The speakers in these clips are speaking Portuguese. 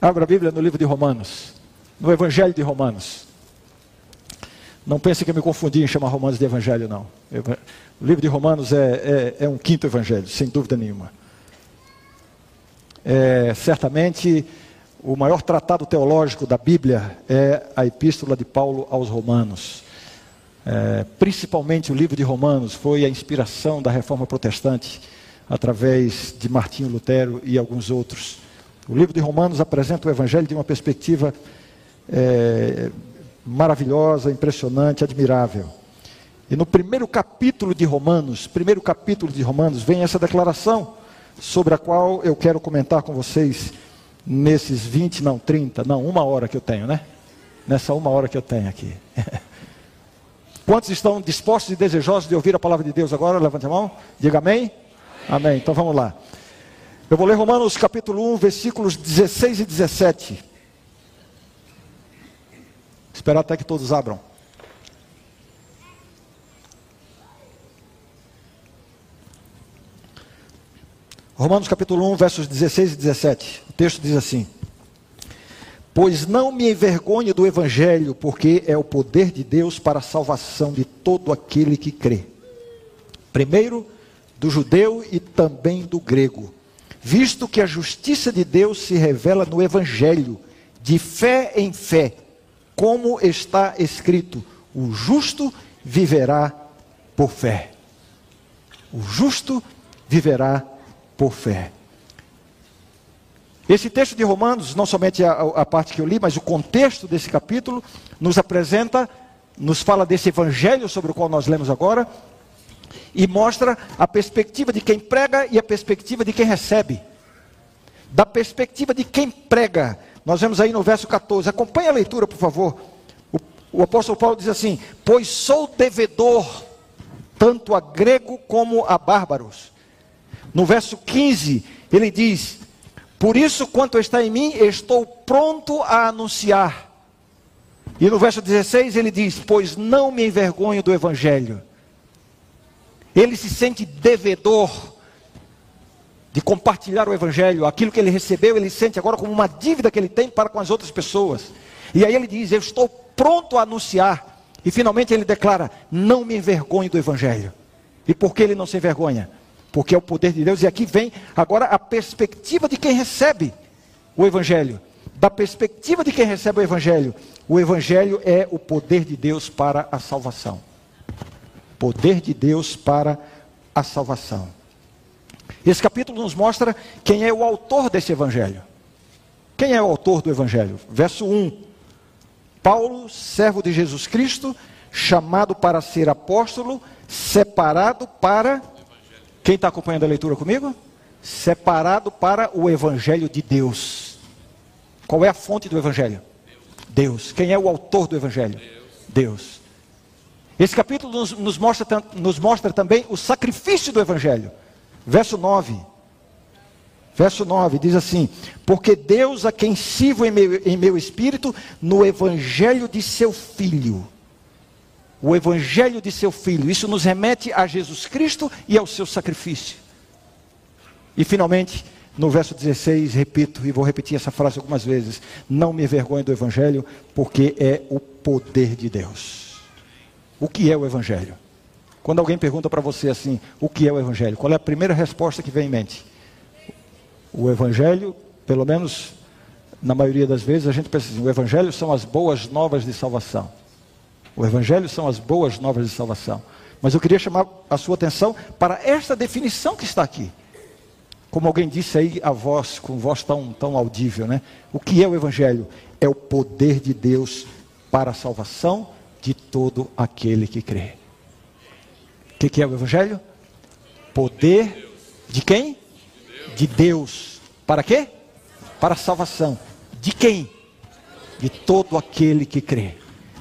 Abra a Bíblia no livro de Romanos, no Evangelho de Romanos. Não pense que eu me confundi em chamar Romanos de Evangelho, não. O livro de Romanos é, é, é um quinto Evangelho, sem dúvida nenhuma. É, certamente, o maior tratado teológico da Bíblia é a Epístola de Paulo aos Romanos. É, principalmente o livro de Romanos foi a inspiração da reforma protestante, através de Martinho Lutero e alguns outros. O livro de Romanos apresenta o Evangelho de uma perspectiva é, maravilhosa, impressionante, admirável. E no primeiro capítulo de Romanos, primeiro capítulo de Romanos, vem essa declaração sobre a qual eu quero comentar com vocês nesses 20, não, 30, não, uma hora que eu tenho, né? Nessa uma hora que eu tenho aqui. Quantos estão dispostos e desejosos de ouvir a palavra de Deus agora? Levante a mão, diga amém. Amém. Então vamos lá. Eu vou ler Romanos capítulo 1, versículos 16 e 17. Esperar até que todos abram. Romanos capítulo 1, versos 16 e 17. O texto diz assim: Pois não me envergonhe do evangelho, porque é o poder de Deus para a salvação de todo aquele que crê. Primeiro, do judeu e também do grego visto que a justiça de Deus se revela no Evangelho, de fé em fé, como está escrito: o justo viverá por fé. O justo viverá por fé. Esse texto de Romanos, não somente a, a, parte que eu li, mas o contexto desse capítulo, nos apresenta, nos fala desse evangelho sobre o qual nós lemos agora, e mostra a perspectiva de quem prega e a perspectiva de quem recebe. Da perspectiva de quem prega, nós vemos aí no verso 14, acompanhe a leitura, por favor. O, o apóstolo Paulo diz assim: Pois sou devedor, tanto a grego como a bárbaros. No verso 15, ele diz: Por isso, quanto está em mim, estou pronto a anunciar. E no verso 16 ele diz: Pois não me envergonho do evangelho ele se sente devedor de compartilhar o Evangelho, aquilo que ele recebeu, ele sente agora como uma dívida que ele tem para com as outras pessoas. E aí ele diz: Eu estou pronto a anunciar. E finalmente ele declara: Não me envergonhe do Evangelho. E por que ele não se envergonha? Porque é o poder de Deus. E aqui vem agora a perspectiva de quem recebe o Evangelho. Da perspectiva de quem recebe o Evangelho, o Evangelho é o poder de Deus para a salvação poder de Deus para a salvação. Esse capítulo nos mostra quem é o autor desse evangelho. Quem é o autor do evangelho? Verso 1. Paulo, servo de Jesus Cristo, chamado para ser apóstolo, separado para. Quem está acompanhando a leitura comigo? Separado para o evangelho de Deus. Qual é a fonte do evangelho? Deus. Quem é o autor do evangelho? Deus. Esse capítulo nos, nos, mostra, nos mostra também o sacrifício do Evangelho. Verso 9. Verso 9 diz assim: Porque Deus a quem sirvo em meu, em meu espírito, no Evangelho de seu Filho. O Evangelho de seu Filho. Isso nos remete a Jesus Cristo e ao seu sacrifício. E finalmente, no verso 16, repito, e vou repetir essa frase algumas vezes: Não me envergonhe do Evangelho, porque é o poder de Deus. O que é o Evangelho? Quando alguém pergunta para você assim, o que é o Evangelho? Qual é a primeira resposta que vem em mente? O Evangelho, pelo menos na maioria das vezes, a gente pensa assim: o Evangelho são as boas novas de salvação. O Evangelho são as boas novas de salvação. Mas eu queria chamar a sua atenção para esta definição que está aqui. Como alguém disse aí, a voz, com voz tão, tão audível, né? O que é o Evangelho? É o poder de Deus para a salvação de todo aquele que crê. O que, que, é o Evangelho? Poder de quem? De Deus. Para quê? Para a salvação. De quem? De todo aquele que crê.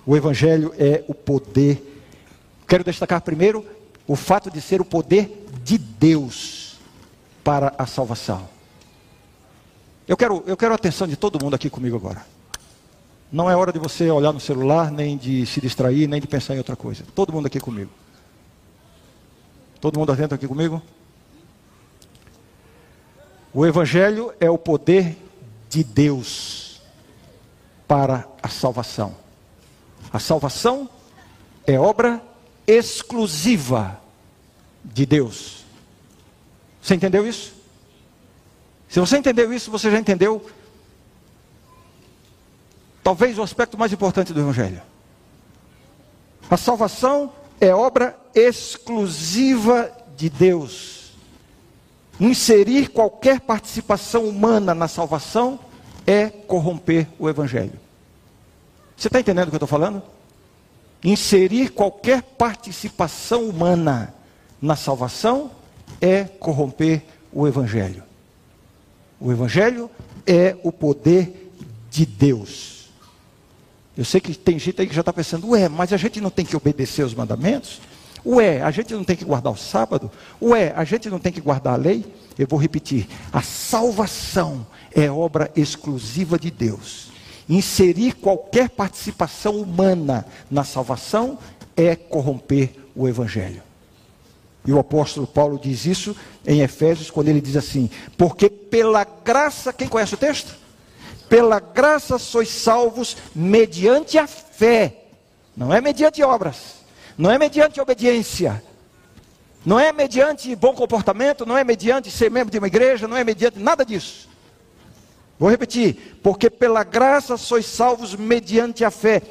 O Evangelho é o poder. Quero destacar primeiro o fato de ser o poder de Deus para a salvação. Eu quero, eu quero a atenção de todo mundo aqui comigo agora. Não é hora de você olhar no celular, nem de se distrair, nem de pensar em outra coisa. Todo mundo aqui comigo. Todo mundo atento aqui comigo? O Evangelho é o poder de Deus para a salvação. A salvação é obra exclusiva de Deus. Você entendeu isso? Se você entendeu isso, você já entendeu talvez o aspecto mais importante do Evangelho. A salvação é obra exclusiva de Deus. Inserir qualquer participação humana na salvação é corromper o Evangelho. Você está entendendo o que eu estou falando? Inserir qualquer participação humana na salvação é corromper o Evangelho. O Evangelho é o poder de Deus. Eu sei que tem gente aí que já está pensando, ué, mas a gente não tem que obedecer os mandamentos? Ué, a gente não tem que guardar o sábado? Ué, a gente não tem que guardar a lei? Eu vou repetir: a salvação é obra exclusiva de Deus. Inserir qualquer participação humana na salvação é corromper o Evangelho. E o apóstolo Paulo diz isso em Efésios, quando ele diz assim: Porque pela graça, quem conhece o texto? Pela graça sois salvos mediante a fé, não é mediante obras, não é mediante obediência, não é mediante bom comportamento, não é mediante ser membro de uma igreja, não é mediante nada disso. Vou repetir: porque pela graça sois salvos mediante a fé,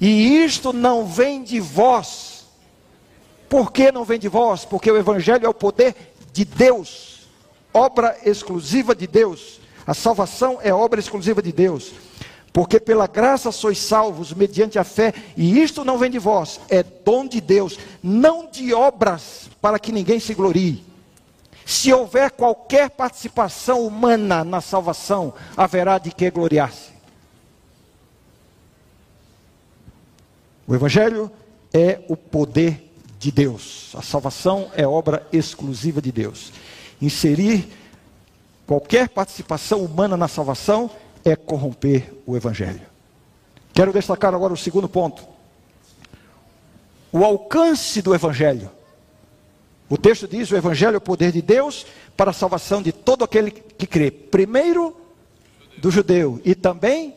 e isto não vem de vós por que não vem de vós? Porque o Evangelho é o poder de Deus, obra exclusiva de Deus. A salvação é obra exclusiva de Deus. Porque pela graça sois salvos mediante a fé, e isto não vem de vós, é dom de Deus, não de obras, para que ninguém se glorie. Se houver qualquer participação humana na salvação, haverá de que gloriar-se. O Evangelho é o poder de Deus. A salvação é obra exclusiva de Deus. Inserir qualquer participação humana na salvação é corromper o Evangelho. Quero destacar agora o segundo ponto: o alcance do Evangelho. O texto diz: o Evangelho é o poder de Deus para a salvação de todo aquele que crê. Primeiro do judeu e também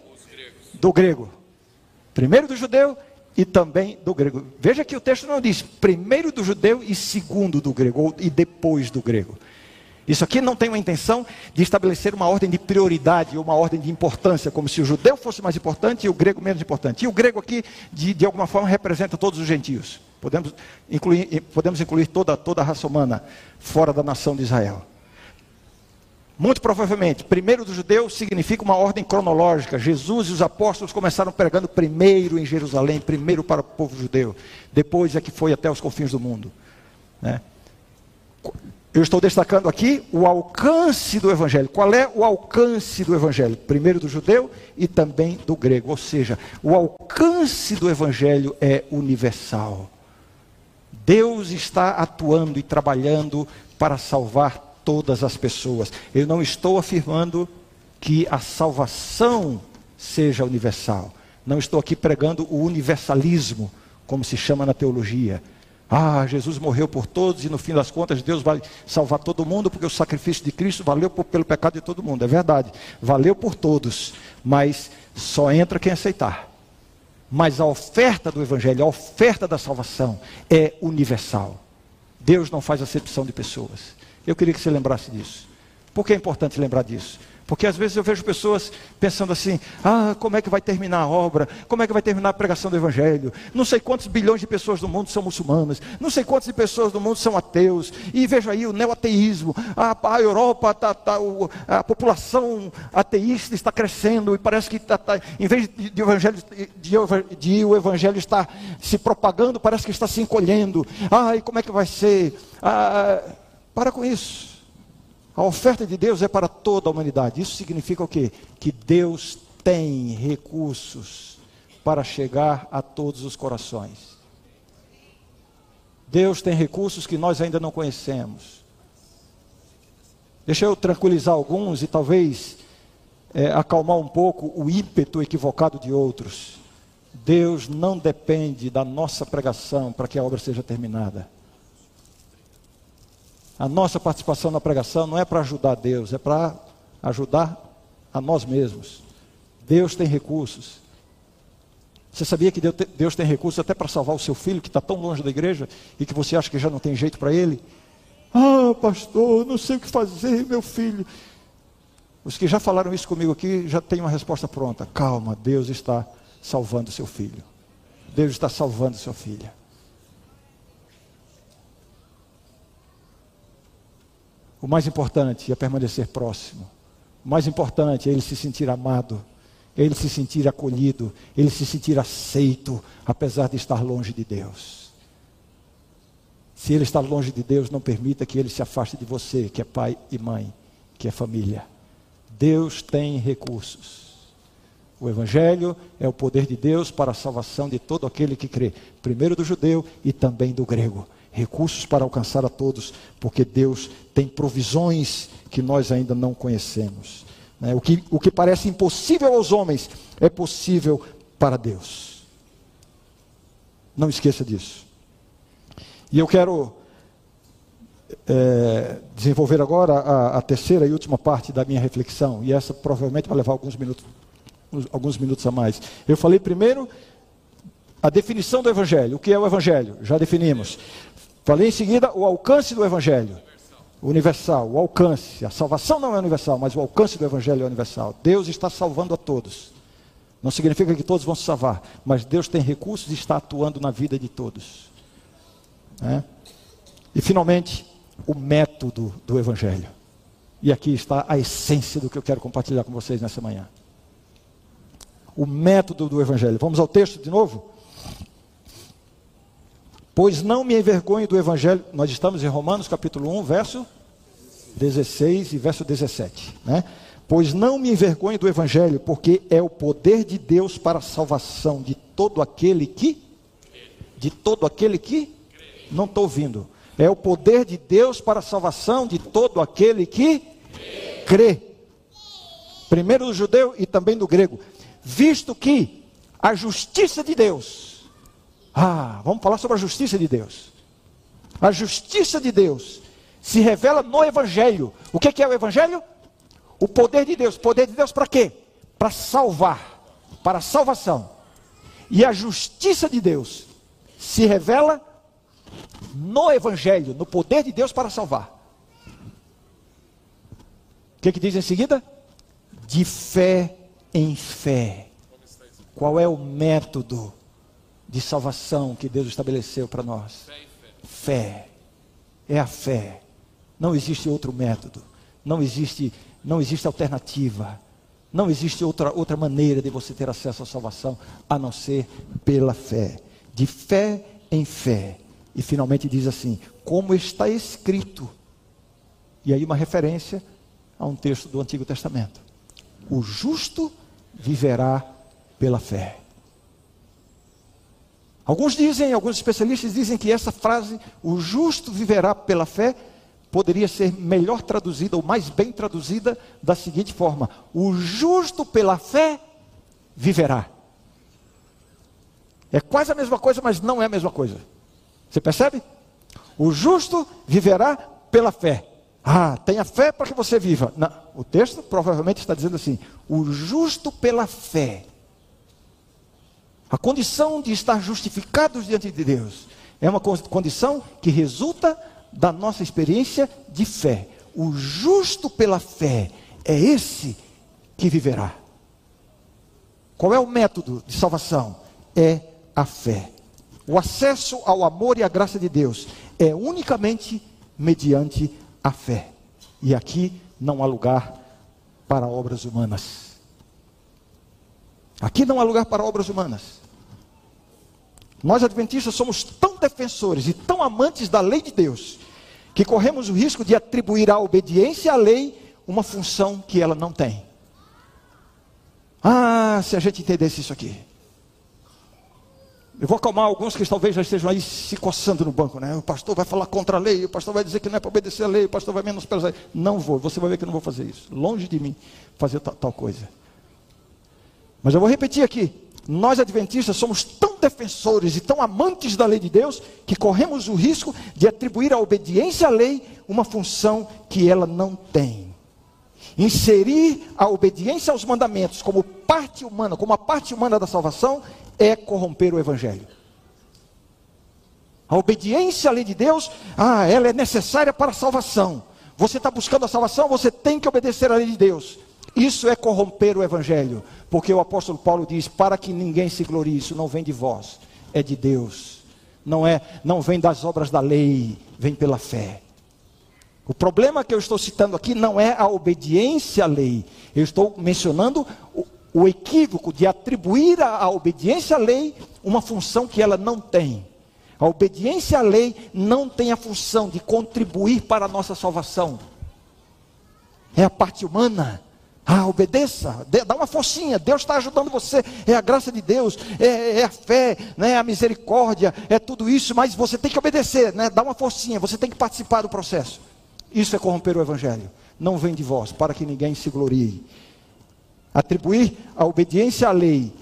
do grego. Primeiro do judeu e também do grego. Veja que o texto não diz primeiro do judeu e segundo do grego, ou e depois do grego. Isso aqui não tem uma intenção de estabelecer uma ordem de prioridade ou uma ordem de importância, como se o judeu fosse mais importante e o grego menos importante. E o grego aqui, de, de alguma forma, representa todos os gentios. Podemos incluir, podemos incluir toda, toda a raça humana fora da nação de Israel. Muito provavelmente, primeiro dos judeus significa uma ordem cronológica. Jesus e os apóstolos começaram pregando primeiro em Jerusalém, primeiro para o povo judeu. Depois é que foi até os confins do mundo. Né? Eu estou destacando aqui o alcance do Evangelho. Qual é o alcance do Evangelho? Primeiro do judeu e também do grego. Ou seja, o alcance do Evangelho é universal. Deus está atuando e trabalhando para salvar todas as pessoas. Eu não estou afirmando que a salvação seja universal. Não estou aqui pregando o universalismo, como se chama na teologia. Ah, Jesus morreu por todos e no fim das contas Deus vai salvar todo mundo porque o sacrifício de Cristo valeu por, pelo pecado de todo mundo. É verdade, valeu por todos, mas só entra quem aceitar. Mas a oferta do Evangelho, a oferta da salvação é universal. Deus não faz acepção de pessoas. Eu queria que você lembrasse disso. Por que é importante lembrar disso? Porque às vezes eu vejo pessoas pensando assim: ah, como é que vai terminar a obra? Como é que vai terminar a pregação do Evangelho? Não sei quantos bilhões de pessoas do mundo são muçulmanas, não sei quantas pessoas do mundo são ateus. E vejo aí o neoateísmo. A, a Europa, tá, tá, o, a população ateísta está crescendo e parece que, tá, tá, em vez de, de, evangelho, de, de, o Evangelho estar se propagando, parece que está se encolhendo. Ai, como é que vai ser? Ah, para com isso. A oferta de Deus é para toda a humanidade. Isso significa o quê? Que Deus tem recursos para chegar a todos os corações. Deus tem recursos que nós ainda não conhecemos. Deixa eu tranquilizar alguns e talvez é, acalmar um pouco o ímpeto equivocado de outros. Deus não depende da nossa pregação para que a obra seja terminada. A nossa participação na pregação não é para ajudar Deus, é para ajudar a nós mesmos. Deus tem recursos. Você sabia que Deus tem recursos até para salvar o seu filho que está tão longe da igreja e que você acha que já não tem jeito para ele? Ah, pastor, não sei o que fazer, meu filho. Os que já falaram isso comigo aqui já têm uma resposta pronta. Calma, Deus está salvando seu filho. Deus está salvando sua filha. O mais importante é permanecer próximo. O mais importante é ele se sentir amado, ele se sentir acolhido, ele se sentir aceito, apesar de estar longe de Deus. Se ele está longe de Deus, não permita que ele se afaste de você, que é pai e mãe, que é família. Deus tem recursos. O Evangelho é o poder de Deus para a salvação de todo aquele que crê, primeiro do judeu e também do grego. Recursos para alcançar a todos, porque Deus tem provisões que nós ainda não conhecemos. Né? O, que, o que parece impossível aos homens é possível para Deus. Não esqueça disso. E eu quero é, desenvolver agora a, a, terceira e última parte da minha reflexão, e essa provavelmente vai levar alguns minutos, alguns minutos a mais. Eu falei primeiro a definição do Evangelho. O que é o Evangelho? Já definimos. Falei em seguida o alcance do Evangelho. Universal, o alcance. A salvação não é universal, mas o alcance do Evangelho é universal. Deus está salvando a todos. Não significa que todos vão se salvar, mas Deus tem recursos e está atuando na vida de todos. Né? E finalmente, o método do Evangelho. E aqui está a essência do que eu quero compartilhar com vocês nessa manhã. O método do Evangelho. Vamos ao texto de novo? Pois não me envergonhe do Evangelho. Nós estamos em Romanos capítulo 1, verso 16 e verso 17. Né? Pois não me envergonhe do Evangelho, porque é o poder de Deus para a salvação de todo aquele que. De todo aquele que não estou ouvindo. É o poder de Deus para a salvação de todo aquele que crê. Primeiro do judeu e também do grego. Visto que a justiça de Deus. Ah, vamos falar sobre a justiça de Deus. A justiça de Deus se revela no Evangelho. O que é o Evangelho? O poder de Deus. Poder de Deus para quê? Para salvar. Para salvação. E a justiça de Deus se revela no Evangelho, no poder de Deus para salvar. O que, que diz em seguida? De fé em fé. Qual é o método de salvação que Deus estabeleceu para nós? Fé. É a fé. Não existe outro método. Não existe, não existe alternativa. Não existe outra, outra maneira de você ter acesso à salvação a não ser pela fé. De fé em fé. E finalmente diz assim: como está escrito. E aí uma referência a um texto do Antigo Testamento. O justo viverá pela fé. Alguns dizem, alguns especialistas dizem que essa frase, o justo viverá pela fé, poderia ser melhor traduzida ou mais bem traduzida da seguinte forma: o justo pela fé viverá. É quase a mesma coisa, mas não é a mesma coisa. Você percebe? O justo viverá pela fé. Ah, tenha fé para que você viva. Não, o texto provavelmente está dizendo assim: o justo pela fé. A condição de estar justificados diante de Deus é uma condição que resulta da nossa experiência de fé. O justo pela fé é esse que viverá. Qual é o método de salvação? É a fé. O acesso ao amor e à graça de Deus é unicamente mediante a fé. E aqui não há lugar para obras humanas. Aqui não há lugar para obras humanas. Nós adventistas somos tão defensores e tão amantes da lei de Deus que corremos o risco de atribuir à obediência à lei uma função que ela não tem. Ah, se a gente entendesse isso aqui. Eu vou acalmar alguns que talvez já estejam aí se coçando no banco, né? O pastor vai falar contra a lei, o pastor vai dizer que não é para obedecer a lei, o pastor vai menosprezar. Não vou, você vai ver que eu não vou fazer isso. Longe de mim fazer tal, tal coisa. Mas eu vou repetir aqui. Nós adventistas somos tão defensores e tão amantes da lei de Deus que corremos o risco de atribuir à obediência à lei uma função que ela não tem. Inserir a obediência aos mandamentos como parte humana, como a parte humana da salvação, é corromper o Evangelho. A obediência à lei de Deus, ah, ela é necessária para a salvação. Você está buscando a salvação, você tem que obedecer à lei de Deus. Isso é corromper o Evangelho, porque o apóstolo Paulo diz: para que ninguém se glorie, isso não vem de vós, é de Deus. Não é, não vem das obras da lei, vem pela fé. O problema que eu estou citando aqui não é a obediência à lei. Eu estou mencionando o, o equívoco de atribuir à obediência à lei uma função que ela não tem. A obediência à lei não tem a função de contribuir para a nossa salvação. É a parte humana. Ah, obedeça, dá uma forcinha, Deus está ajudando você, é a graça de Deus, é, é, a fé, né, a misericórdia, é tudo isso, mas você tem que obedecer, né, dá uma forcinha, você tem que participar do processo. Isso é corromper o Evangelho, não vem de vós, para que ninguém se glorie. Atribuir a obediência à lei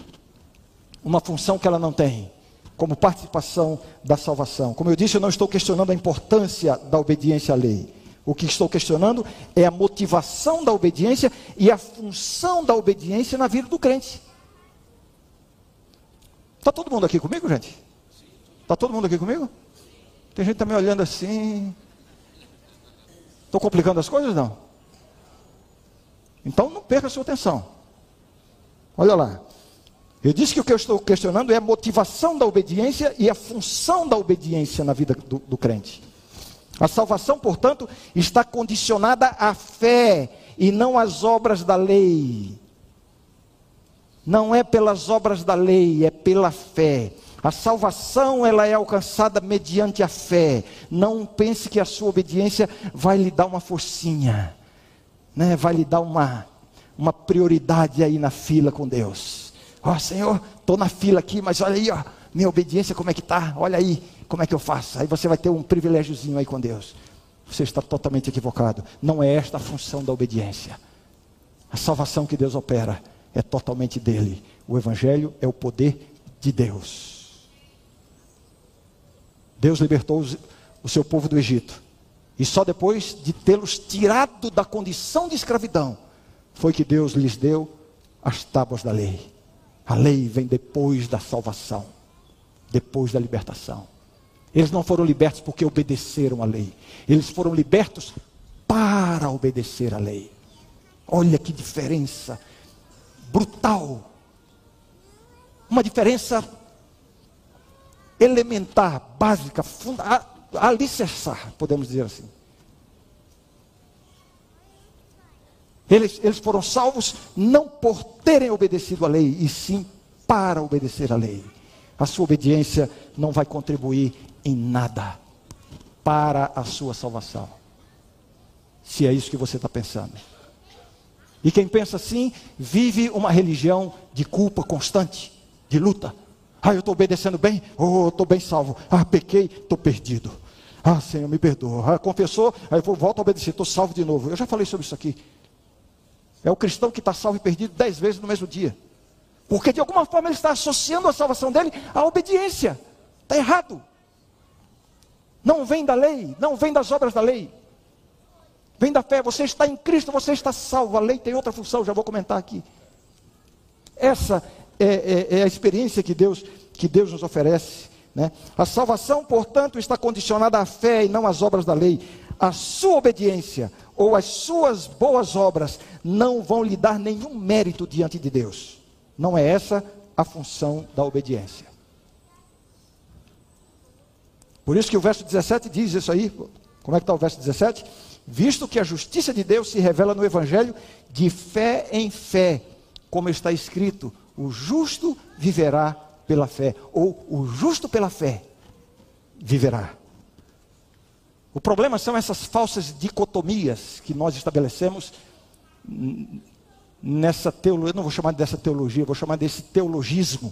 uma função que ela não tem, como participação da salvação. Como eu disse, eu não estou questionando a importância da obediência à lei. O que estou questionando é a motivação da obediência e a função da obediência na vida do crente. Está todo mundo aqui comigo, gente? Está todo mundo aqui comigo? Tem gente me olhando assim. Estou complicando as coisas? Não. Então não perca a sua atenção. Olha lá. Eu disse que o que eu estou questionando é a motivação da obediência e a função da obediência na vida do, do crente. A salvação, portanto, está condicionada à fé e não às obras da lei. Não é pelas obras da lei, é pela fé. A salvação ela é alcançada mediante a fé. Não pense que a sua obediência vai lhe dar uma forcinha, né? Vai lhe dar uma uma prioridade aí na fila com Deus. Ó oh, Senhor, estou na fila aqui, mas olha aí, ó, minha obediência como é que está? Olha aí como é que eu faço. Aí você vai ter um privilégiozinho aí com Deus. Você está totalmente equivocado. Não é esta a função da obediência. A salvação que Deus opera é totalmente dele. O Evangelho é o poder de Deus. Deus libertou o seu povo do Egito. E só depois de tê-los tirado da condição de escravidão, foi que Deus lhes deu as tábuas da lei. A lei vem depois da salvação, depois da libertação. Eles não foram libertos porque obedeceram à lei. Eles foram libertos para obedecer à lei. Olha que diferença brutal. Uma diferença elementar, básica, funda, alicerçar, podemos dizer assim. Eles, eles foram salvos não por terem obedecido à lei, e sim para obedecer à lei. A sua obediência não vai contribuir em nada para a sua salvação. Se é isso que você está pensando. E quem pensa assim, vive uma religião de culpa constante, de luta. Ah, eu estou obedecendo bem, oh, estou bem salvo. Ah, pequei, estou perdido. Ah, Senhor, me perdoa. Ah, confessou, aí eu volto a obedecer, estou salvo de novo. Eu já falei sobre isso aqui. É o cristão que está salvo e perdido dez vezes no mesmo dia. Porque de alguma forma ele está associando a salvação dele à obediência. Está errado. Não vem da lei, não vem das obras da lei. Vem da fé. Você está em Cristo, você está salvo. A lei tem outra função, já vou comentar aqui. Essa é, é, é a experiência que Deus, que Deus nos oferece. Né? A salvação, portanto, está condicionada à fé e não às obras da lei. A sua obediência ou as suas boas obras não vão lhe dar nenhum mérito diante de Deus. Não é essa a função da obediência. Por isso que o verso 17 diz isso aí. Como é que está o verso 17? Visto que a justiça de Deus se revela no Evangelho de fé em fé, como está escrito: o justo viverá pela fé, ou o justo pela fé viverá. O problema são essas falsas dicotomias que nós estabelecemos nessa teologia, não vou chamar dessa teologia, vou chamar desse teologismo.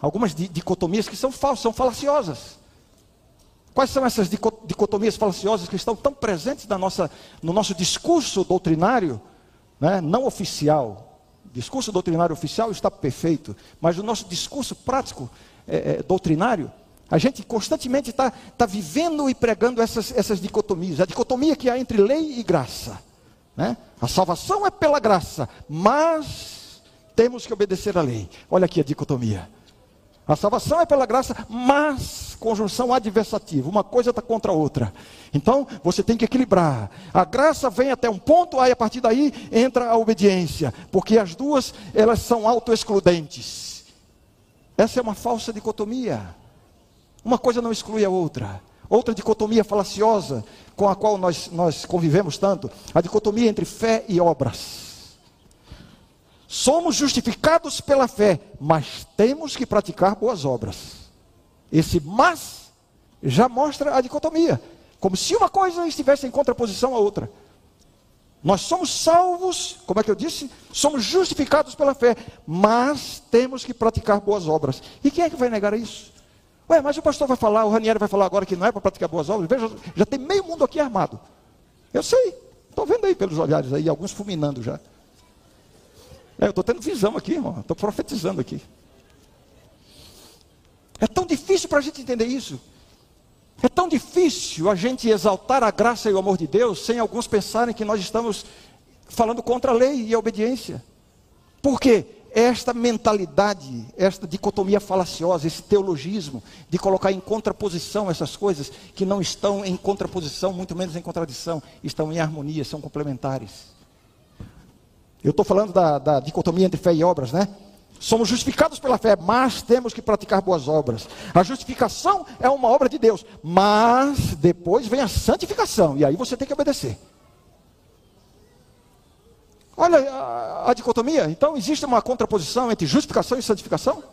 Algumas dicotomias que são falsas, são falaciosas. Quais são essas dicotomias falaciosas que estão tão presentes na nossa, no nosso discurso doutrinário, né, não oficial? Discurso doutrinário oficial está perfeito, mas o nosso discurso prático é, é, doutrinário a gente constantemente está tá vivendo e pregando essas, essas dicotomias. A dicotomia que há entre lei e graça. Né? A salvação é pela graça, mas temos que obedecer à lei. Olha aqui a dicotomia. A salvação é pela graça, mas conjunção adversativa, uma coisa está contra a outra. Então, você tem que equilibrar. A graça vem até um ponto, aí a partir daí entra a obediência, porque as duas, elas são autoexcludentes. Essa é uma falsa dicotomia. Uma coisa não exclui a outra. Outra dicotomia falaciosa com a qual nós, nós convivemos tanto, a dicotomia entre fé e obras. Somos justificados pela fé, mas temos que praticar boas obras. Esse mas já mostra a dicotomia, como se uma coisa estivesse em contraposição à outra. Nós somos salvos, como é que eu disse? Somos justificados pela fé, mas temos que praticar boas obras. E quem é que vai negar isso? Ué, mas o pastor vai falar, o Ranieri vai falar agora que não é para praticar boas obras. Veja, já tem meio mundo aqui armado. Eu sei, estou vendo aí pelos olhares aí, alguns fulminando já. É, eu estou tendo visão aqui, irmão. Estou profetizando aqui. É tão difícil para a gente entender isso. É tão difícil a gente exaltar a graça e o amor de Deus sem alguns pensarem que nós estamos falando contra a lei e a obediência. Por quê? Esta mentalidade, esta dicotomia falaciosa, esse teologismo de colocar em contraposição essas coisas que não estão em contraposição, muito menos em contradição, estão em harmonia, são complementares. Eu estou falando da, da dicotomia entre fé e obras, né? Somos justificados pela fé, mas temos que praticar boas obras. A justificação é uma obra de Deus, mas depois vem a santificação, e aí você tem que obedecer. Olha a, a, dicotomia. Então, existe uma contraposição entre justificação e santificação?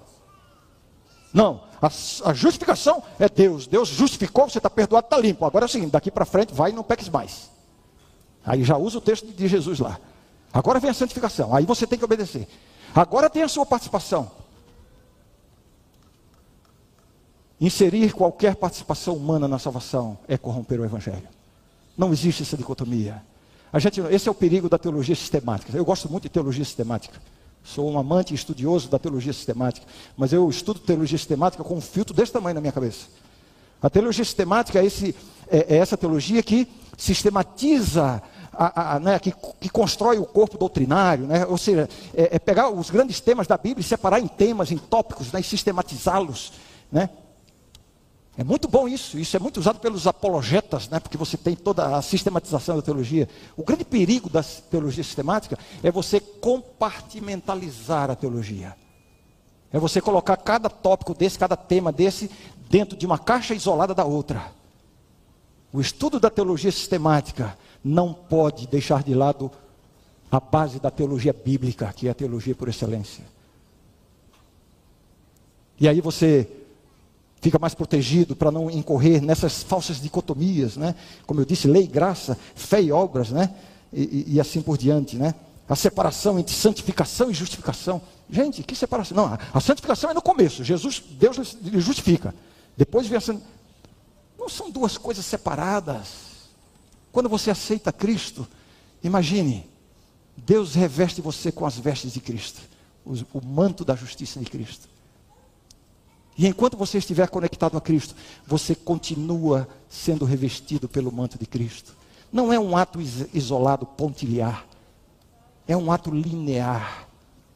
Não. A, a justificação é Deus. Deus justificou, você está perdoado, está limpo. Agora é o seguinte: daqui para frente, vai e não peques mais. Aí já usa o texto de Jesus lá. Agora vem a santificação, aí você tem que obedecer. Agora tem a sua participação. Inserir qualquer participação humana na salvação é corromper o Evangelho. Não existe essa dicotomia. A gente, esse é o perigo da teologia sistemática. Eu gosto muito de teologia sistemática. Sou um amante estudioso da teologia sistemática. Mas eu estudo teologia sistemática com um filtro desse tamanho na minha cabeça. A teologia sistemática é, esse, é, é essa teologia que sistematiza a, a, né, que, que, constrói o corpo doutrinário, né, ou seja, é, é, pegar os grandes temas da Bíblia e separar em temas, em tópicos, né, e sistematizá-los. Né. É muito bom isso, isso é muito usado pelos apologetas, né, porque você tem toda a sistematização da teologia. O grande perigo da teologia sistemática é você compartimentalizar a teologia. É você colocar cada tópico desse, cada tema desse, dentro de uma caixa isolada da outra. O estudo da teologia sistemática não pode deixar de lado a base da teologia bíblica, que é a teologia por excelência. E aí você fica mais protegido para não incorrer nessas falsas dicotomias, né? Como eu disse, lei, graça, fé e obras, né? E, e, e assim por diante, né? A separação entre santificação e justificação. Gente, que separação? Não, a santificação é no começo. Jesus, Deus lhe justifica. Depois vem a Não são duas coisas separadas. Quando você aceita Cristo, imagine, Deus reveste você com as vestes de Cristo, o, o manto da justiça de Cristo. E enquanto você estiver conectado a Cristo, você continua sendo revestido pelo manto de Cristo. Não é um ato isolado, pontilhar. É um ato linear.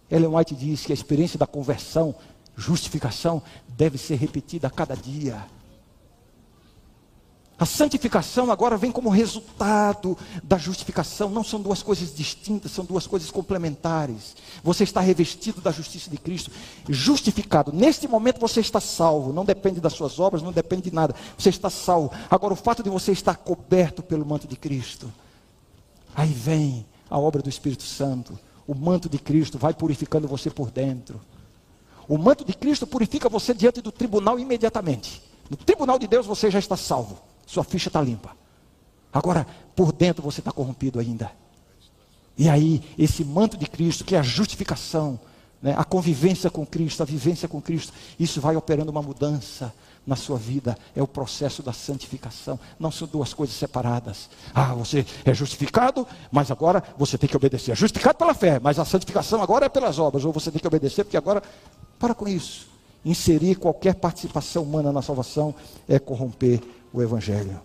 Ellen White diz que a experiência da conversão, justificação, deve ser repetida a cada dia. A santificação agora vem como resultado da justificação. Não são duas coisas distintas, são duas coisas complementares. Você está revestido da justiça de Cristo, justificado. Neste momento você está salvo. Não depende das suas obras, não depende de nada. Você está salvo. Agora, o fato de você estar coberto pelo manto de Cristo, aí vem a obra do Espírito Santo. O manto de Cristo vai purificando você por dentro. O manto de Cristo purifica você diante do tribunal imediatamente. No tribunal de Deus você já está salvo. Sua ficha está limpa. Agora, por dentro você está corrompido ainda. E aí, esse manto de Cristo, que é a justificação, né, a convivência com Cristo, a vivência com Cristo, isso vai operando uma mudança na sua vida. É o processo da santificação. Não são duas coisas separadas. Ah, você é justificado, mas agora você tem que obedecer. É justificado pela fé, mas a santificação agora é pelas obras. Ou você tem que obedecer, porque agora. Para com isso. Inserir qualquer participação humana na salvação é corromper o Evangelho.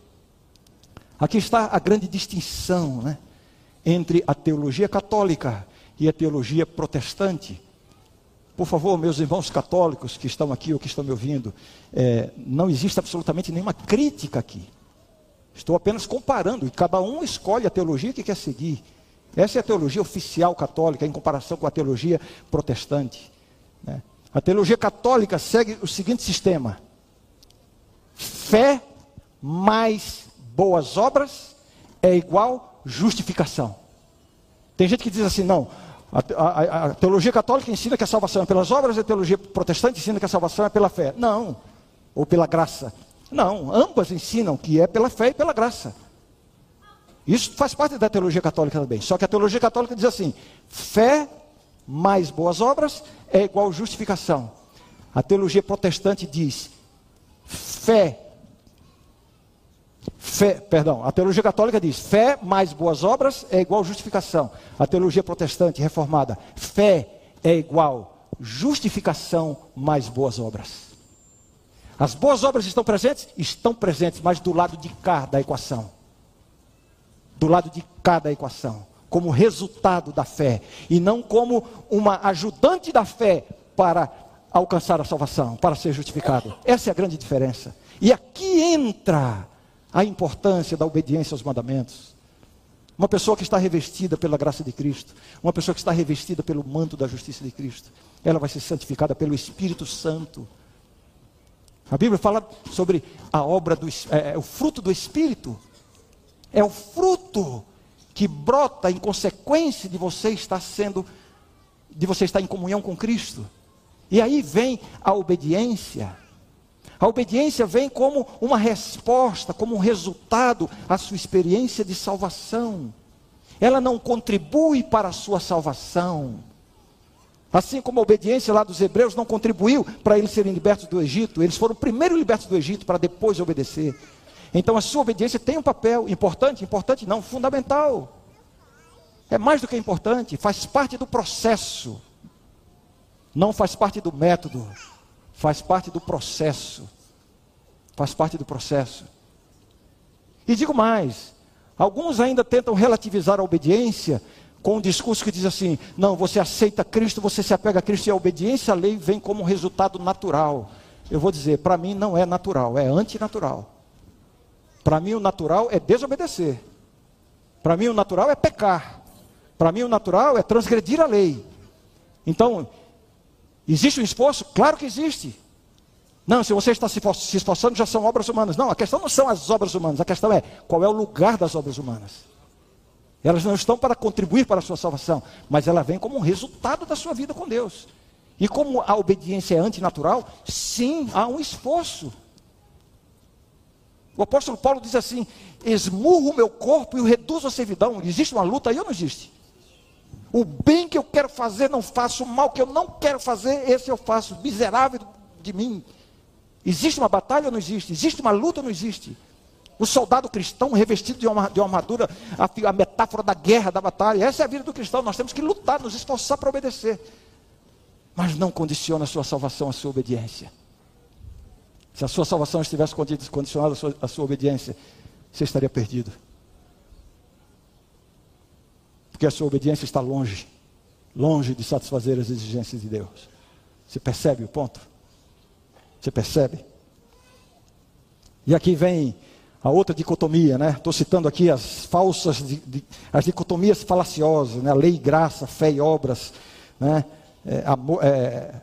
Aqui está a grande distinção né, entre a teologia católica e a teologia protestante. Por favor, meus irmãos católicos que estão aqui ou que estão me ouvindo, é, não existe absolutamente nenhuma crítica aqui. Estou apenas comparando, e cada um escolhe a teologia que quer seguir. Essa é a teologia oficial católica em comparação com a teologia protestante. Né? A teologia católica segue o seguinte sistema: fé mais boas obras é igual justificação. Tem gente que diz assim: não, a, a, a, teologia católica ensina que a salvação é pelas obras, e a teologia protestante ensina que a salvação é pela fé. Não, ou pela graça. Não, ambas ensinam que é pela fé e pela graça. Isso faz parte da teologia católica também. Só que a teologia católica diz assim: fé mais boas obras é igual justificação. A teologia protestante diz: fé Fé, perdão, a teologia católica diz: fé mais boas obras é igual justificação. A teologia protestante reformada, fé é igual justificação mais boas obras. As boas obras estão presentes? Estão presentes, mas do lado de cá da equação. Do lado de cá da equação. Como resultado da fé. E não como uma ajudante da fé para alcançar a salvação, para ser justificado. Essa é a grande diferença. E aqui entra a importância da obediência aos mandamentos. Uma pessoa que está revestida pela graça de Cristo, uma pessoa que está revestida pelo manto da justiça de Cristo, ela vai ser santificada pelo Espírito Santo. A Bíblia fala sobre a obra do é, é, o fruto do Espírito. É o fruto que brota em consequência de você estar sendo, de você estar em comunhão com Cristo. E aí vem a obediência. A obediência vem como uma resposta, como um resultado à sua experiência de salvação. Ela não contribui para a sua salvação. Assim como a obediência lá dos hebreus não contribuiu para eles serem libertos do Egito, eles foram primeiro libertos do Egito para depois obedecer. Então a sua obediência tem um papel importante, importante não, fundamental. É mais do que importante, faz parte do processo. Não faz parte do método faz parte do processo. Faz parte do processo. E digo mais: alguns ainda tentam relativizar a obediência com um discurso que diz assim: não, você aceita Cristo, você se apega a Cristo e a obediência à lei vem como um resultado natural. Eu vou dizer, para mim não é natural, é antinatural. Para mim o natural é desobedecer. Para mim o natural é pecar. Para mim o natural é transgredir a lei. Então, Existe um esforço? Claro que existe. Não, se você está se esforçando, já são obras humanas. Não, a questão não são as obras humanas, a questão é qual é o lugar das obras humanas. Elas não estão para contribuir para a sua salvação, mas ela vem como um resultado da sua vida com Deus. E como a obediência é antinatural, sim, há um esforço. O apóstolo Paulo diz assim: esmurro o meu corpo e o reduzo à servidão. Existe uma luta aí ou não existe? O bem que eu quero fazer não faço, o mal que eu não quero fazer, esse eu faço. Miserável de mim. Existe uma batalha ou não existe? Existe uma luta ou não existe? O soldado cristão revestido de uma, de uma armadura, a, a metáfora da guerra, da batalha. Essa é a vida do cristão. Nós temos que lutar, nos esforçar para obedecer. Mas não condiciona a sua salvação à sua obediência. Se a sua salvação estivesse condicionada à sua, à sua obediência, você estaria perdido. Porque a sua obediência está longe, longe de satisfazer as exigências de Deus. Você percebe o ponto? Você percebe? E aqui vem a outra dicotomia, né? Estou citando aqui as falsas, as dicotomias falaciosas, né? Lei e graça, fé e obras, né? É, amor, é,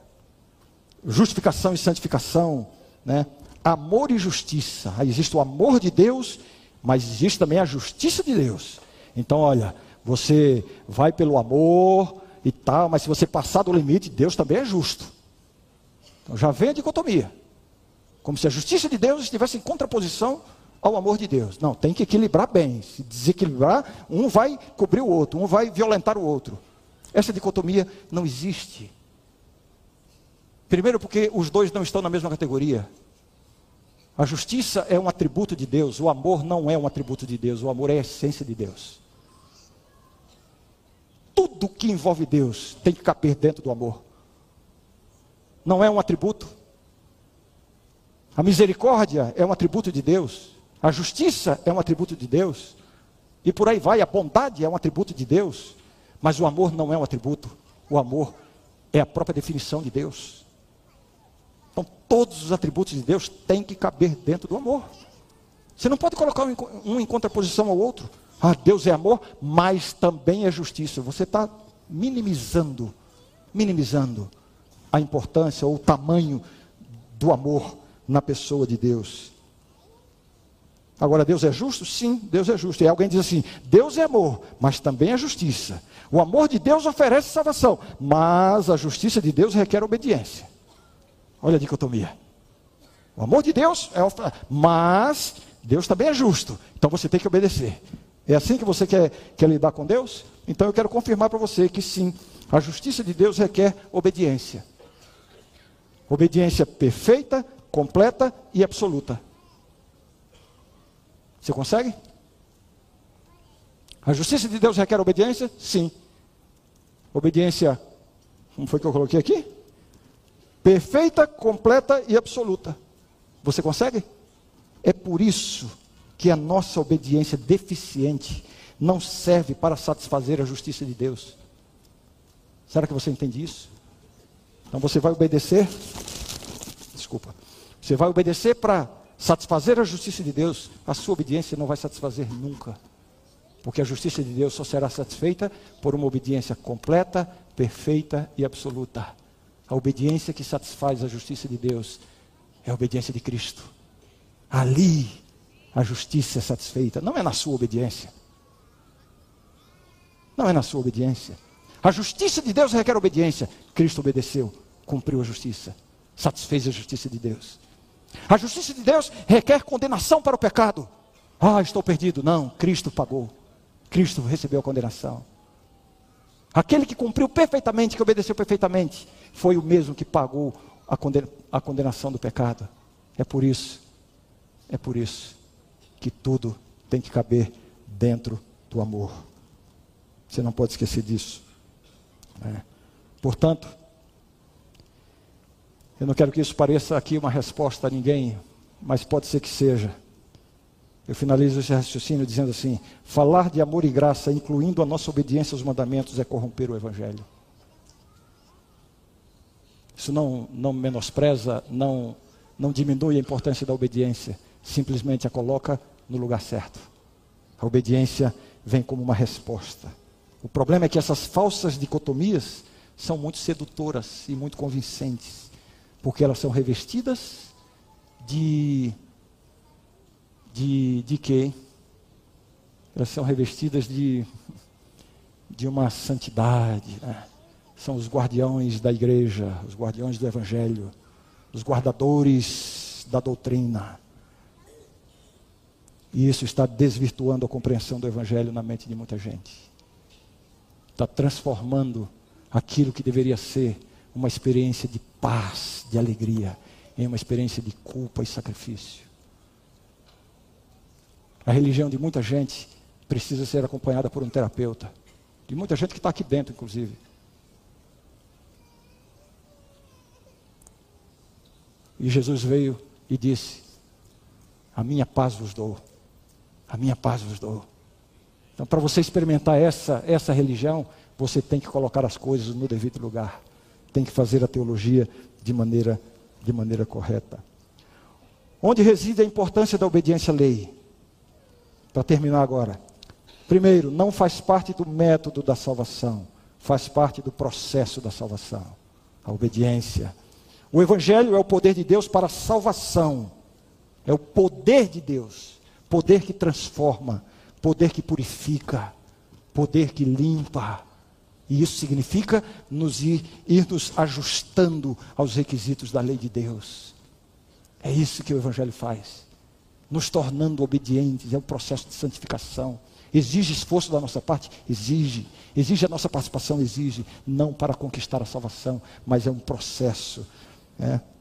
justificação e santificação, né? Amor e justiça. Existe o amor de Deus, mas existe também a justiça de Deus. Então, olha, você vai pelo amor e tal, mas se você passar do limite, Deus também é justo. Então já vem a dicotomia. Como se a justiça de Deus estivesse em contraposição ao amor de Deus. Não, tem que equilibrar bem. Se desequilibrar, um vai cobrir o outro, um vai violentar o outro. Essa dicotomia não existe. Primeiro, porque os dois não estão na mesma categoria. A justiça é um atributo de Deus, o amor não é um atributo de Deus, o amor é a essência de Deus tudo que envolve Deus tem que caber dentro do amor. Não é um atributo. A misericórdia é um atributo de Deus. A justiça é um atributo de Deus. E por aí vai, a bondade é um atributo de Deus, mas o amor não é um atributo. O amor é a própria definição de Deus. Então, todos os atributos de Deus têm que caber dentro do amor. Você não pode colocar um em contraposição ao outro. Ah, Deus é amor, mas também é justiça. Você está minimizando, minimizando a importância ou o tamanho do amor na pessoa de Deus. Agora, Deus é justo? Sim, Deus é justo. E alguém diz assim: Deus é amor, mas também é justiça. O amor de Deus oferece salvação, mas a justiça de Deus requer obediência. Olha a dicotomia. O amor de Deus é mas Deus também é justo, então você tem que obedecer. É assim que você quer, quer lidar com Deus? Então eu quero confirmar para você que sim, a justiça de Deus requer obediência. Obediência perfeita, completa e absoluta. Você consegue? A justiça de Deus requer obediência? Sim. Obediência, como foi que eu coloquei aqui? Perfeita, completa e absoluta. Você consegue? É por isso que a nossa obediência deficiente não serve para satisfazer a justiça de Deus. Será que você entende isso? Então você vai obedecer, desculpa, você vai obedecer para satisfazer a justiça de Deus, a sua obediência não vai satisfazer nunca. Porque a justiça de Deus só será satisfeita por uma obediência completa, perfeita e absoluta. A obediência que satisfaz a justiça de Deus é a obediência de Cristo. Ali a justiça é satisfeita, não é na sua obediência. Não é na sua obediência. A justiça de Deus requer obediência. Cristo obedeceu, cumpriu a justiça, satisfez a justiça de Deus. A justiça de Deus requer condenação para o pecado. Ah, estou perdido. Não, Cristo pagou. Cristo recebeu a condenação. Aquele que cumpriu perfeitamente, que obedeceu perfeitamente, foi o mesmo que pagou a, a condenação do pecado. É por isso, é por isso que tudo tem que caber dentro do amor. Você não pode esquecer disso. É. Portanto, eu não quero que isso pareça aqui uma resposta a ninguém, mas pode ser que seja. Eu finalizo esse raciocínio dizendo assim: falar de amor e graça, incluindo a nossa obediência aos mandamentos, é corromper o Evangelho. Isso não, não menospreza, não, não diminui a importância da obediência, simplesmente a coloca no lugar certo. A obediência vem como uma resposta. O problema é que essas falsas dicotomias são muito sedutoras e muito convincentes porque elas são revestidas de de de quê? Elas são revestidas de de uma santidade, né? São os guardiões da igreja, os guardiões do evangelho, os guardadores da doutrina. E isso está desvirtuando a compreensão do evangelho na mente de muita gente. Está transformando aquilo que deveria ser uma experiência de paz, de alegria, em uma experiência de culpa e sacrifício. A religião de muita gente precisa ser acompanhada por um terapeuta. De muita gente que está aqui dentro, inclusive. E Jesus veio e disse: A minha paz vos dou. A minha paz vos dou. Então, para você experimentar essa, essa religião, você tem que colocar as coisas no devido lugar tem que fazer a teologia de maneira, de maneira correta. Onde reside a importância da obediência à lei? Para terminar agora. Primeiro, não faz parte do método da salvação, faz parte do processo da salvação. A obediência. O Evangelho é o poder de Deus para a salvação. É o poder de Deus. Poder que transforma, poder que purifica, poder que limpa e isso significa nos ir, ir nos ajustando aos requisitos da lei de Deus. É isso que o Evangelho faz. Nos tornando obedientes, é o processo de santificação. Exige esforço da nossa parte? Exige. Exige a nossa participação? Exige. Não para conquistar a salvação, mas é um processo. É.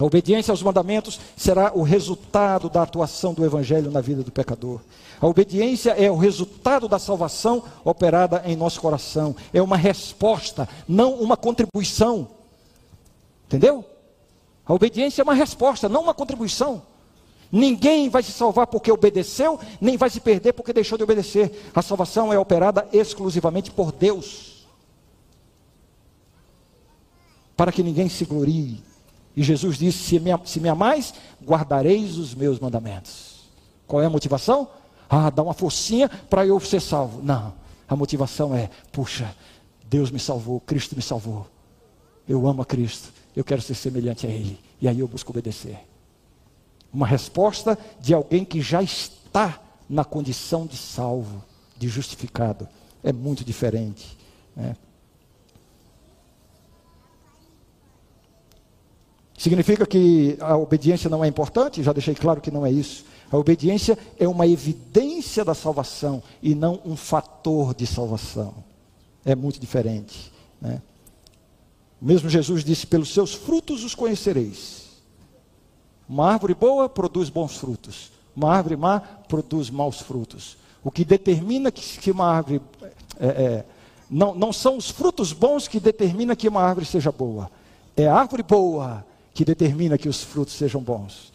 A obediência aos mandamentos será o resultado da atuação do Evangelho na vida do pecador. A obediência é o resultado da salvação operada em nosso coração. É uma resposta, não uma contribuição. Entendeu? A obediência é uma resposta, não uma contribuição. Ninguém vai se salvar porque obedeceu, nem vai se perder porque deixou de obedecer. A salvação é operada exclusivamente por Deus. Para que ninguém se glorie. E Jesus disse: Se me, se me amais, guardareis os meus mandamentos. Qual é a motivação? Ah, dá uma forcinha para eu ser salvo. Não. A motivação é: puxa, Deus me salvou, Cristo me salvou. Eu amo a Cristo, eu quero ser semelhante a Ele. E aí eu busco obedecer. Uma resposta de alguém que já está na condição de salvo, de justificado. É muito diferente. Né? Significa que a obediência não é importante? Já deixei claro que não é isso. A obediência é uma evidência da salvação e não um fator de salvação. É muito diferente. Né? Mesmo Jesus disse: pelos seus frutos os conhecereis. Uma árvore boa produz bons frutos, uma árvore má produz maus frutos. O que determina que, uma árvore. É, é, não, não são os frutos bons que determina que uma árvore seja boa. É a árvore boa que determina que os frutos sejam bons.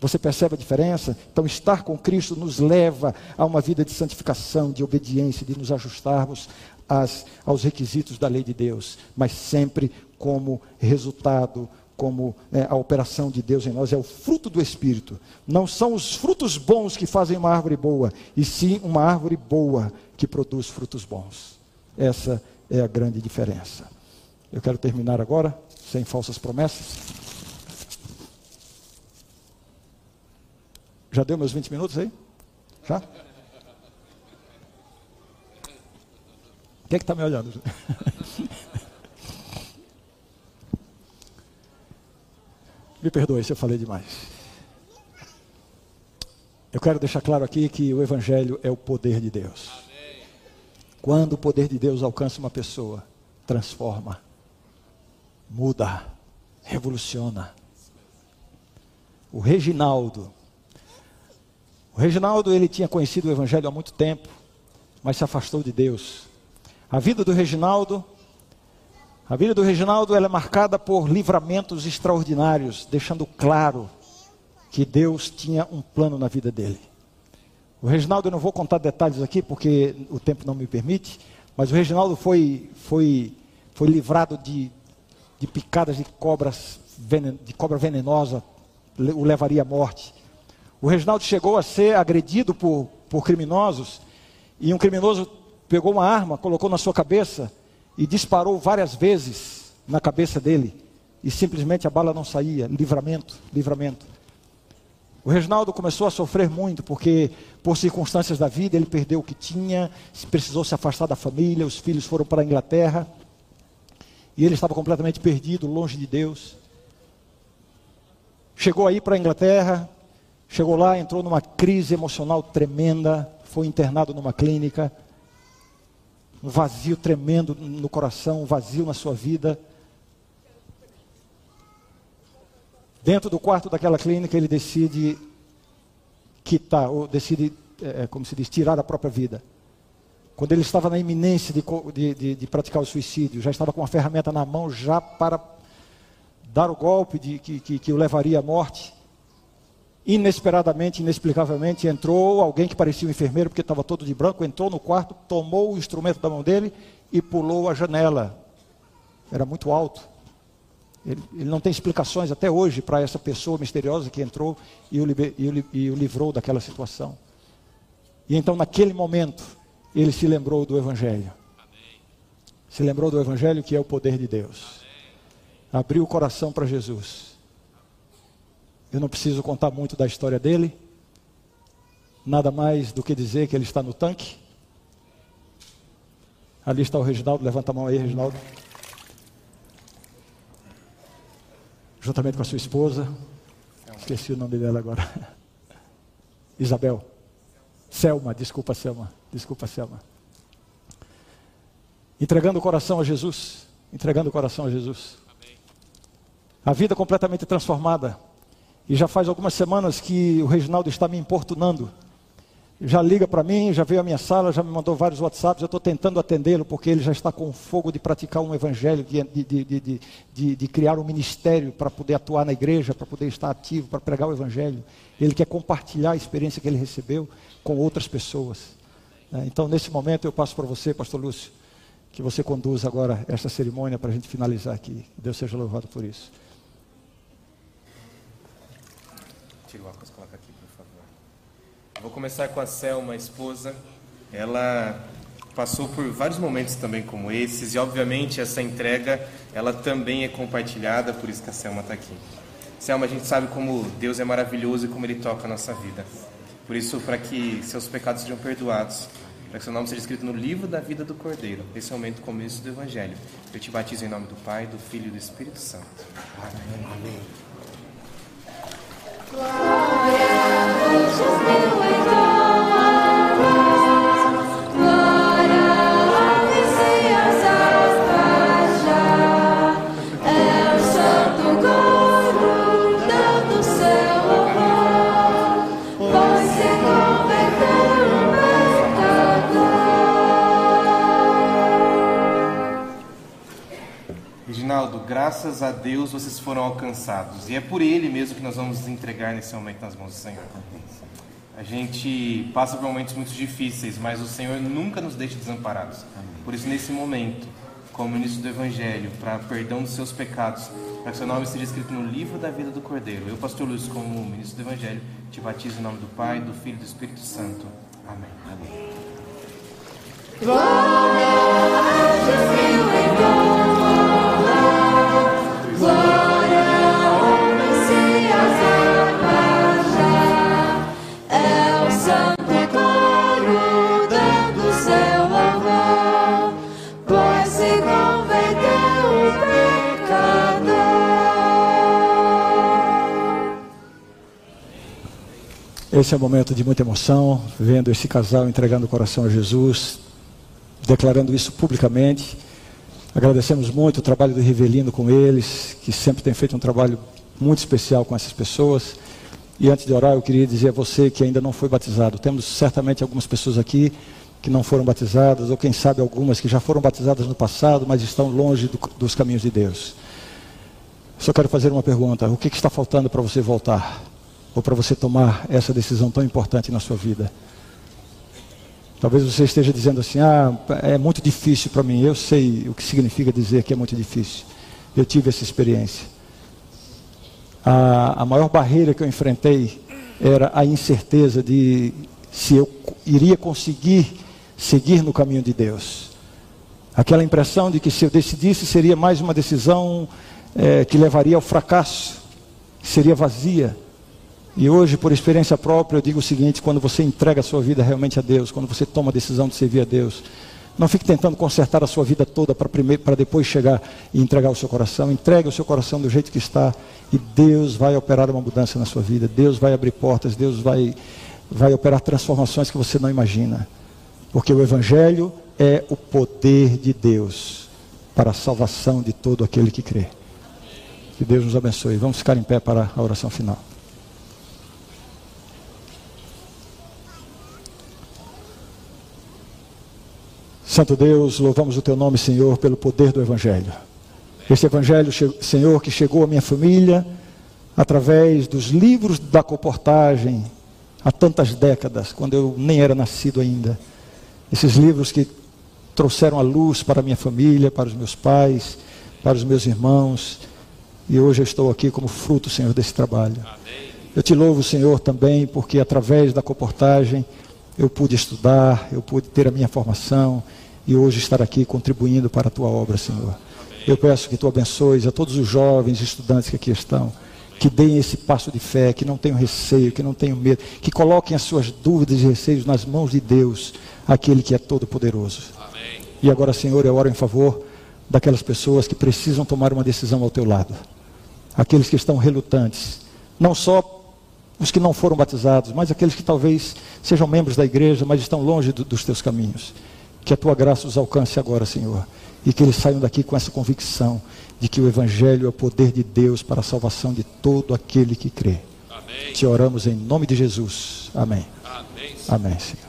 Você percebe a diferença? Então, estar com Cristo nos leva a uma vida de santificação, de obediência, de nos ajustarmos às, aos requisitos da lei de Deus, mas sempre como resultado como né, a operação de Deus em nós, é o fruto do Espírito. Não são os frutos bons que fazem uma árvore boa, e sim uma árvore boa que produz frutos bons. Essa é a grande diferença. Eu quero terminar agora, sem falsas promessas. Já deu meus 20 minutos aí? Já? Quem é que está me olhando? Me perdoe se eu falei demais. Eu quero deixar claro aqui que o Evangelho é o poder de Deus. Quando o poder de Deus alcança uma pessoa, transforma, muda, revoluciona. O Reginaldo. O Reginaldo, ele tinha conhecido o Evangelho há muito tempo, mas se afastou de Deus. A vida do Reginaldo a vida do Reginaldo é marcada por livramentos extraordinários, deixando claro que Deus tinha um plano na vida dele. O Reginaldo, eu não vou contar detalhes aqui porque o tempo não me permite, mas o Reginaldo foi, foi, foi livrado de, de picadas de cobras de cobra venenosa, o levaria à morte. O Reginaldo chegou a ser agredido por, por criminosos e um criminoso pegou uma arma, colocou na sua cabeça e disparou várias vezes na cabeça dele e simplesmente a bala não saía. Livramento, livramento. O Reginaldo começou a sofrer muito porque, por circunstâncias da vida, ele perdeu o que tinha, precisou se afastar da família, os filhos foram para a Inglaterra e ele estava completamente perdido, longe de Deus. Chegou aí para a Inglaterra, chegou lá, entrou numa crise emocional tremenda, foi internado numa clínica um vazio tremendo no coração, um vazio na sua vida. Dentro do quarto daquela clínica, ele decide quitar, ou decide, é, é, como se diz, tirar a própria vida. Quando ele estava na iminência de, de, de, de, praticar o suicídio, já estava com uma ferramenta na mão já para dar o golpe que, que, que o levaria à morte inesperadamente, inexplicavelmente, entrou alguém que parecia um enfermeiro, porque estava todo de branco, entrou no quarto, tomou o instrumento da mão dele e pulou a janela. Era muito alto. Ele, ele não tem explicações até hoje para essa pessoa misteriosa que entrou e o, e, o, e o livrou daquela situação. E então, naquele momento, ele se lembrou do Evangelho. Se lembrou do Evangelho que é o poder de Deus. Abriu o coração para Jesus eu não preciso contar muito da história dele. Nada mais do que dizer que ele está no tanque. Ali está o Reginaldo, levanta a mão aí, Reginaldo. Juntamente com a sua esposa. Esqueci o nome dela agora. Isabel. Selma, desculpa, Selma. Desculpa, Selma. Entregando o coração a Jesus. Entregando o coração a Jesus. A vida completamente transformada. E já faz algumas semanas que o Reginaldo está me importunando. Já liga para mim, já veio à minha sala, já me mandou vários WhatsApps, eu estou tentando atendê-lo porque ele já está com fogo de praticar um evangelho, de, de, de, de, criar um ministério para poder atuar na igreja, para poder estar ativo, para pregar o evangelho. Ele quer compartilhar a experiência que ele recebeu com outras pessoas. É, então, nesse momento, eu passo para você, Pastor Lúcio, que você conduza agora esta cerimônia para a gente finalizar aqui. Deus seja louvado por isso. Tira o óculos, coloca aqui, por favor. Vou começar com a Selma, a esposa. Ela passou por vários momentos também como esses e, obviamente, essa entrega, ela também é compartilhada, por isso que a Selma está aqui. Selma, a gente sabe como Deus é maravilhoso e como Ele toca a nossa vida. Por isso, para que seus pecados sejam perdoados, para que seu nome seja escrito no livro da vida do Cordeiro, esse é o momento começo do Evangelho. Eu te batizo em nome do Pai, do Filho e do Espírito Santo. Amém. Amém. Reginaldo, graças a Deus vocês foram alcançados. E é por Ele mesmo que nós vamos nos entregar nesse momento nas mãos do Senhor. A gente passa por momentos muito difíceis, mas o Senhor nunca nos deixa desamparados. Por isso, nesse momento, como ministro do Evangelho, para perdão dos seus pecados, para que seu nome seja escrito no livro da vida do Cordeiro. Eu, Pastor Luiz, como ministro do Evangelho, te batizo em nome do Pai, do Filho e do Espírito Santo. Amém. Amém. Glória Esse é um momento de muita emoção, vendo esse casal entregando o coração a Jesus, declarando isso publicamente. Agradecemos muito o trabalho do Rivelino com eles, que sempre tem feito um trabalho muito especial com essas pessoas. E antes de orar, eu queria dizer a você que ainda não foi batizado. Temos certamente algumas pessoas aqui que não foram batizadas, ou quem sabe algumas que já foram batizadas no passado, mas estão longe do, dos caminhos de Deus. Só quero fazer uma pergunta: o que, que está faltando para você voltar? Ou para você tomar essa decisão tão importante na sua vida. Talvez você esteja dizendo assim: ah, é muito difícil para mim. Eu sei o que significa dizer que é muito difícil. Eu tive essa experiência. A, a maior barreira que eu enfrentei era a incerteza de se eu iria conseguir seguir no caminho de Deus. Aquela impressão de que se eu decidisse seria mais uma decisão é, que levaria ao fracasso, seria vazia. E hoje, por experiência própria, eu digo o seguinte: quando você entrega a sua vida realmente a Deus, quando você toma a decisão de servir a Deus, não fique tentando consertar a sua vida toda para depois chegar e entregar o seu coração. Entregue o seu coração do jeito que está e Deus vai operar uma mudança na sua vida. Deus vai abrir portas, Deus vai vai operar transformações que você não imagina. Porque o evangelho é o poder de Deus para a salvação de todo aquele que crê. Que Deus nos abençoe. Vamos ficar em pé para a oração final. Santo Deus, louvamos o teu nome, Senhor, pelo poder do Evangelho. Este Evangelho, Senhor, que chegou à minha família através dos livros da comportagem há tantas décadas, quando eu nem era nascido ainda. Esses livros que trouxeram a luz para a minha família, para os meus pais, para os meus irmãos. E hoje eu estou aqui como fruto, Senhor, desse trabalho. Eu te louvo, Senhor, também, porque através da comportagem eu pude estudar, eu pude ter a minha formação e hoje estar aqui contribuindo para a tua obra, Senhor. Eu peço que tu abençoes a todos os jovens estudantes que aqui estão, que deem esse passo de fé, que não tenham receio, que não tenham medo, que coloquem as suas dúvidas e receios nas mãos de Deus, aquele que é todo-poderoso. E agora, Senhor, eu oro em favor daquelas pessoas que precisam tomar uma decisão ao teu lado, aqueles que estão relutantes, não só os que não foram batizados, mas aqueles que talvez sejam membros da igreja, mas estão longe do, dos teus caminhos. Que a tua graça os alcance agora, Senhor, e que eles saiam daqui com essa convicção de que o Evangelho é o poder de Deus para a salvação de todo aquele que crê. Amém. Te oramos em nome de Jesus. Amém. Amém. Amém, Senhor.